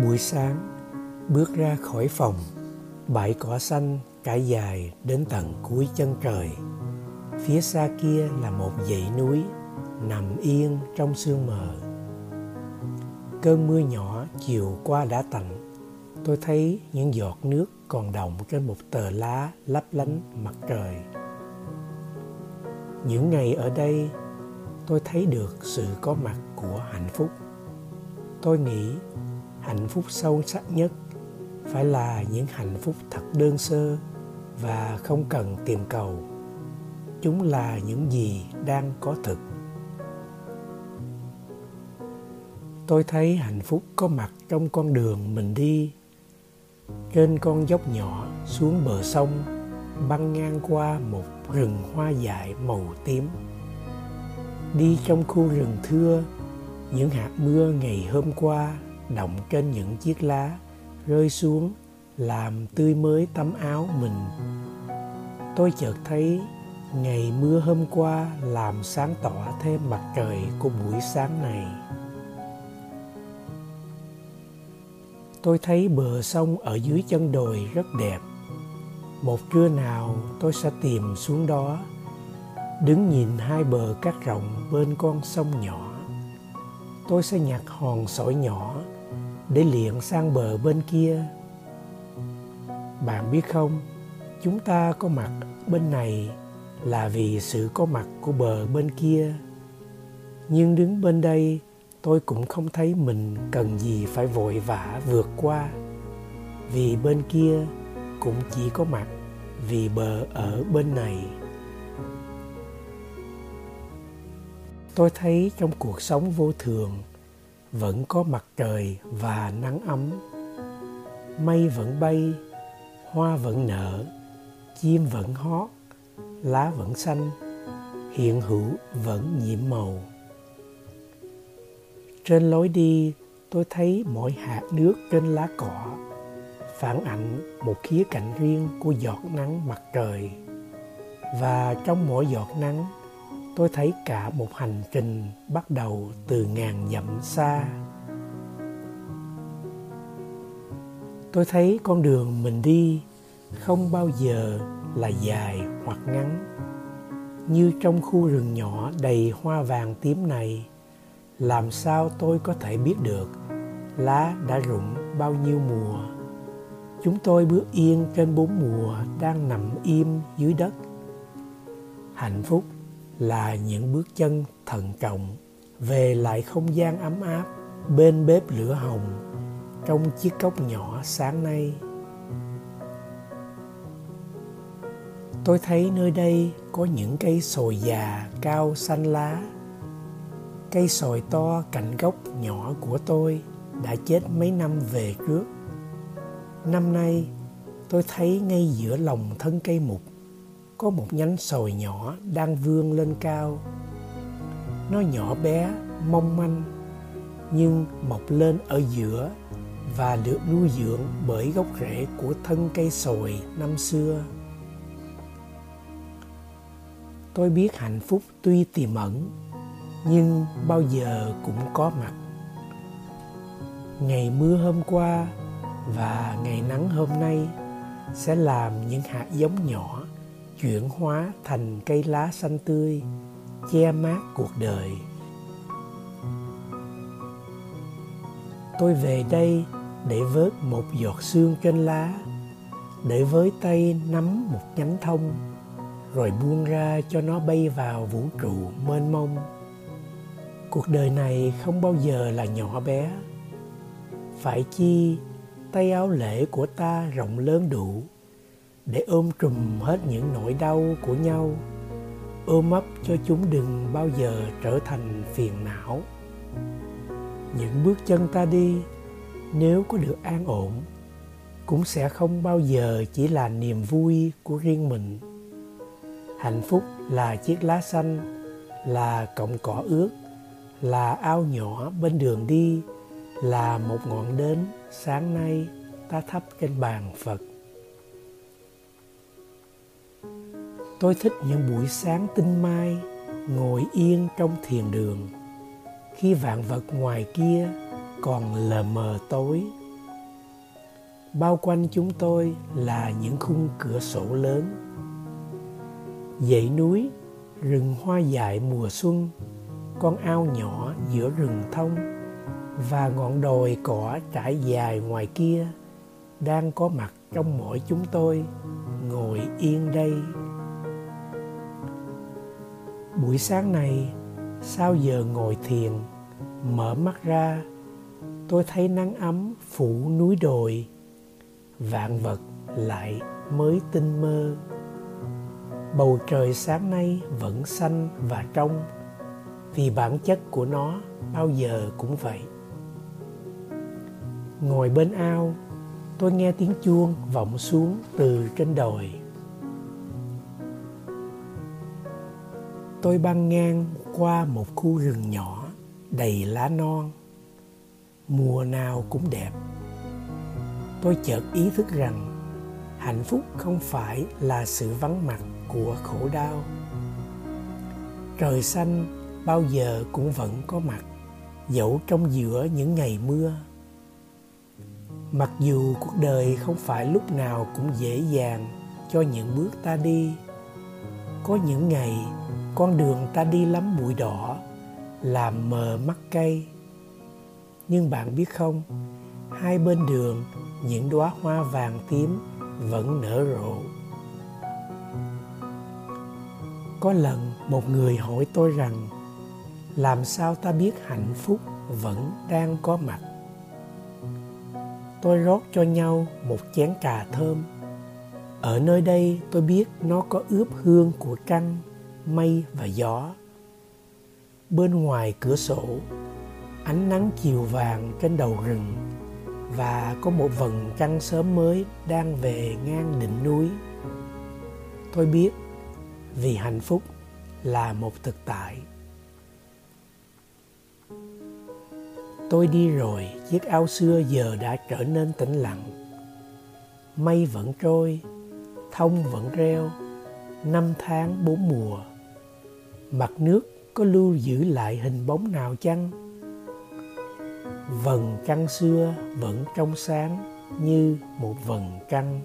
buổi sáng, bước ra khỏi phòng, bãi cỏ xanh trải dài đến tận cuối chân trời. Phía xa kia là một dãy núi nằm yên trong sương mờ. Cơn mưa nhỏ chiều qua đã tạnh. Tôi thấy những giọt nước còn đọng trên một tờ lá lấp lánh mặt trời. Những ngày ở đây, tôi thấy được sự có mặt của hạnh phúc. Tôi nghĩ hạnh phúc sâu sắc nhất phải là những hạnh phúc thật đơn sơ và không cần tìm cầu. Chúng là những gì đang có thực. Tôi thấy hạnh phúc có mặt trong con đường mình đi, trên con dốc nhỏ xuống bờ sông, băng ngang qua một rừng hoa dại màu tím. Đi trong khu rừng thưa, những hạt mưa ngày hôm qua động trên những chiếc lá, rơi xuống, làm tươi mới tấm áo mình. Tôi chợt thấy ngày mưa hôm qua làm sáng tỏ thêm mặt trời của buổi sáng này. Tôi thấy bờ sông ở dưới chân đồi rất đẹp. Một trưa nào tôi sẽ tìm xuống đó, đứng nhìn hai bờ cát rộng bên con sông nhỏ tôi sẽ nhặt hòn sỏi nhỏ để liệng sang bờ bên kia. Bạn biết không, chúng ta có mặt bên này là vì sự có mặt của bờ bên kia. Nhưng đứng bên đây, tôi cũng không thấy mình cần gì phải vội vã vượt qua, vì bên kia cũng chỉ có mặt vì bờ ở bên này. Tôi thấy trong cuộc sống vô thường, vẫn có mặt trời và nắng ấm. Mây vẫn bay, hoa vẫn nở, chim vẫn hót, lá vẫn xanh, hiện hữu vẫn nhiễm màu. Trên lối đi, tôi thấy mỗi hạt nước trên lá cỏ phản ảnh một khía cạnh riêng của giọt nắng mặt trời. Và trong mỗi giọt nắng tôi thấy cả một hành trình bắt đầu từ ngàn dặm xa. Tôi thấy con đường mình đi không bao giờ là dài hoặc ngắn. Như trong khu rừng nhỏ đầy hoa vàng tím này, làm sao tôi có thể biết được lá đã rụng bao nhiêu mùa? Chúng tôi bước yên trên bốn mùa đang nằm im dưới đất. Hạnh phúc là những bước chân thận trọng về lại không gian ấm áp bên bếp lửa hồng trong chiếc cốc nhỏ sáng nay. Tôi thấy nơi đây có những cây sồi già cao xanh lá, cây sồi to cạnh gốc nhỏ của tôi đã chết mấy năm về trước năm nay, tôi thấy ngay giữa lòng thân cây mục có một nhánh sồi nhỏ đang vươn lên cao. Nó nhỏ bé, mong manh, nhưng mọc lên ở giữa và được nuôi dưỡng bởi gốc rễ của thân cây sồi năm xưa. Tôi biết hạnh phúc tuy tiềm ẩn, nhưng bao giờ cũng có mặt. Ngày mưa hôm qua và ngày nắng hôm nay sẽ làm những hạt giống nhỏ chuyển hóa thành cây lá xanh tươi, che mát cuộc đời. Tôi về đây để vớt một giọt sương trên lá, để với tay nắm một nhánh thông, rồi buông ra cho nó bay vào vũ trụ mênh mông. Cuộc đời này không bao giờ là nhỏ bé. Phải chi, tay áo lễ của ta rộng lớn đủ để ôm trùm hết những nỗi đau của nhau. Ôm ấp cho chúng đừng bao giờ trở thành phiền não. Những bước chân ta đi, nếu có được an ổn, cũng sẽ không bao giờ chỉ là niềm vui của riêng mình. Hạnh phúc là chiếc lá xanh, là cọng cỏ ướt, là ao nhỏ bên đường đi, là một ngọn đến sáng nay ta thắp trên bàn phật. Tôi thích những buổi sáng tinh mai, ngồi yên trong thiền đường. Khi vạn vật ngoài kia còn lờ mờ tối. Bao quanh chúng tôi là những khung cửa sổ lớn. Dãy núi, rừng hoa dại mùa xuân, con ao nhỏ giữa rừng thông và ngọn đồi cỏ trải dài ngoài kia đang có mặt trong mỗi chúng tôi ngồi yên đây buổi sáng này sau giờ ngồi thiền, mở mắt ra, tôi thấy nắng ấm phủ núi đồi. Vạn vật lại mới tinh mơ. Bầu trời sáng nay vẫn xanh và trong, vì bản chất của nó bao giờ cũng vậy. Ngồi bên ao, tôi nghe tiếng chuông vọng xuống từ trên đồi. Tôi băng ngang qua một khu rừng nhỏ đầy lá non. Mùa nào cũng đẹp. Tôi chợt ý thức rằng hạnh phúc không phải là sự vắng mặt của khổ đau. Trời xanh bao giờ cũng vẫn có mặt, dẫu trong giữa những ngày mưa. Mặc dù cuộc đời không phải lúc nào cũng dễ dàng cho những bước ta đi, có những ngày con đường ta đi lắm bụi đỏ làm mờ mắt cây. Nhưng bạn biết không, hai bên đường, những đóa hoa vàng tím vẫn nở rộ. Có lần một người hỏi tôi rằng, làm sao ta biết hạnh phúc vẫn đang có mặt? Tôi rót cho nhau một chén trà thơm. Ở nơi đây tôi biết nó có ướp hương của trăng mây và gió. Bên ngoài cửa sổ, ánh nắng chiều vàng trên đầu rừng và có một vầng trăng sớm mới đang về ngang đỉnh núi. Tôi biết vì hạnh phúc là một thực tại. Tôi đi rồi, chiếc áo xưa giờ đã trở nên tĩnh lặng. Mây vẫn trôi, thông vẫn reo, năm tháng bốn mùa mặt nước có lưu giữ lại hình bóng nào chăng? Vầng trăng xưa vẫn trong sáng như một vầng trăng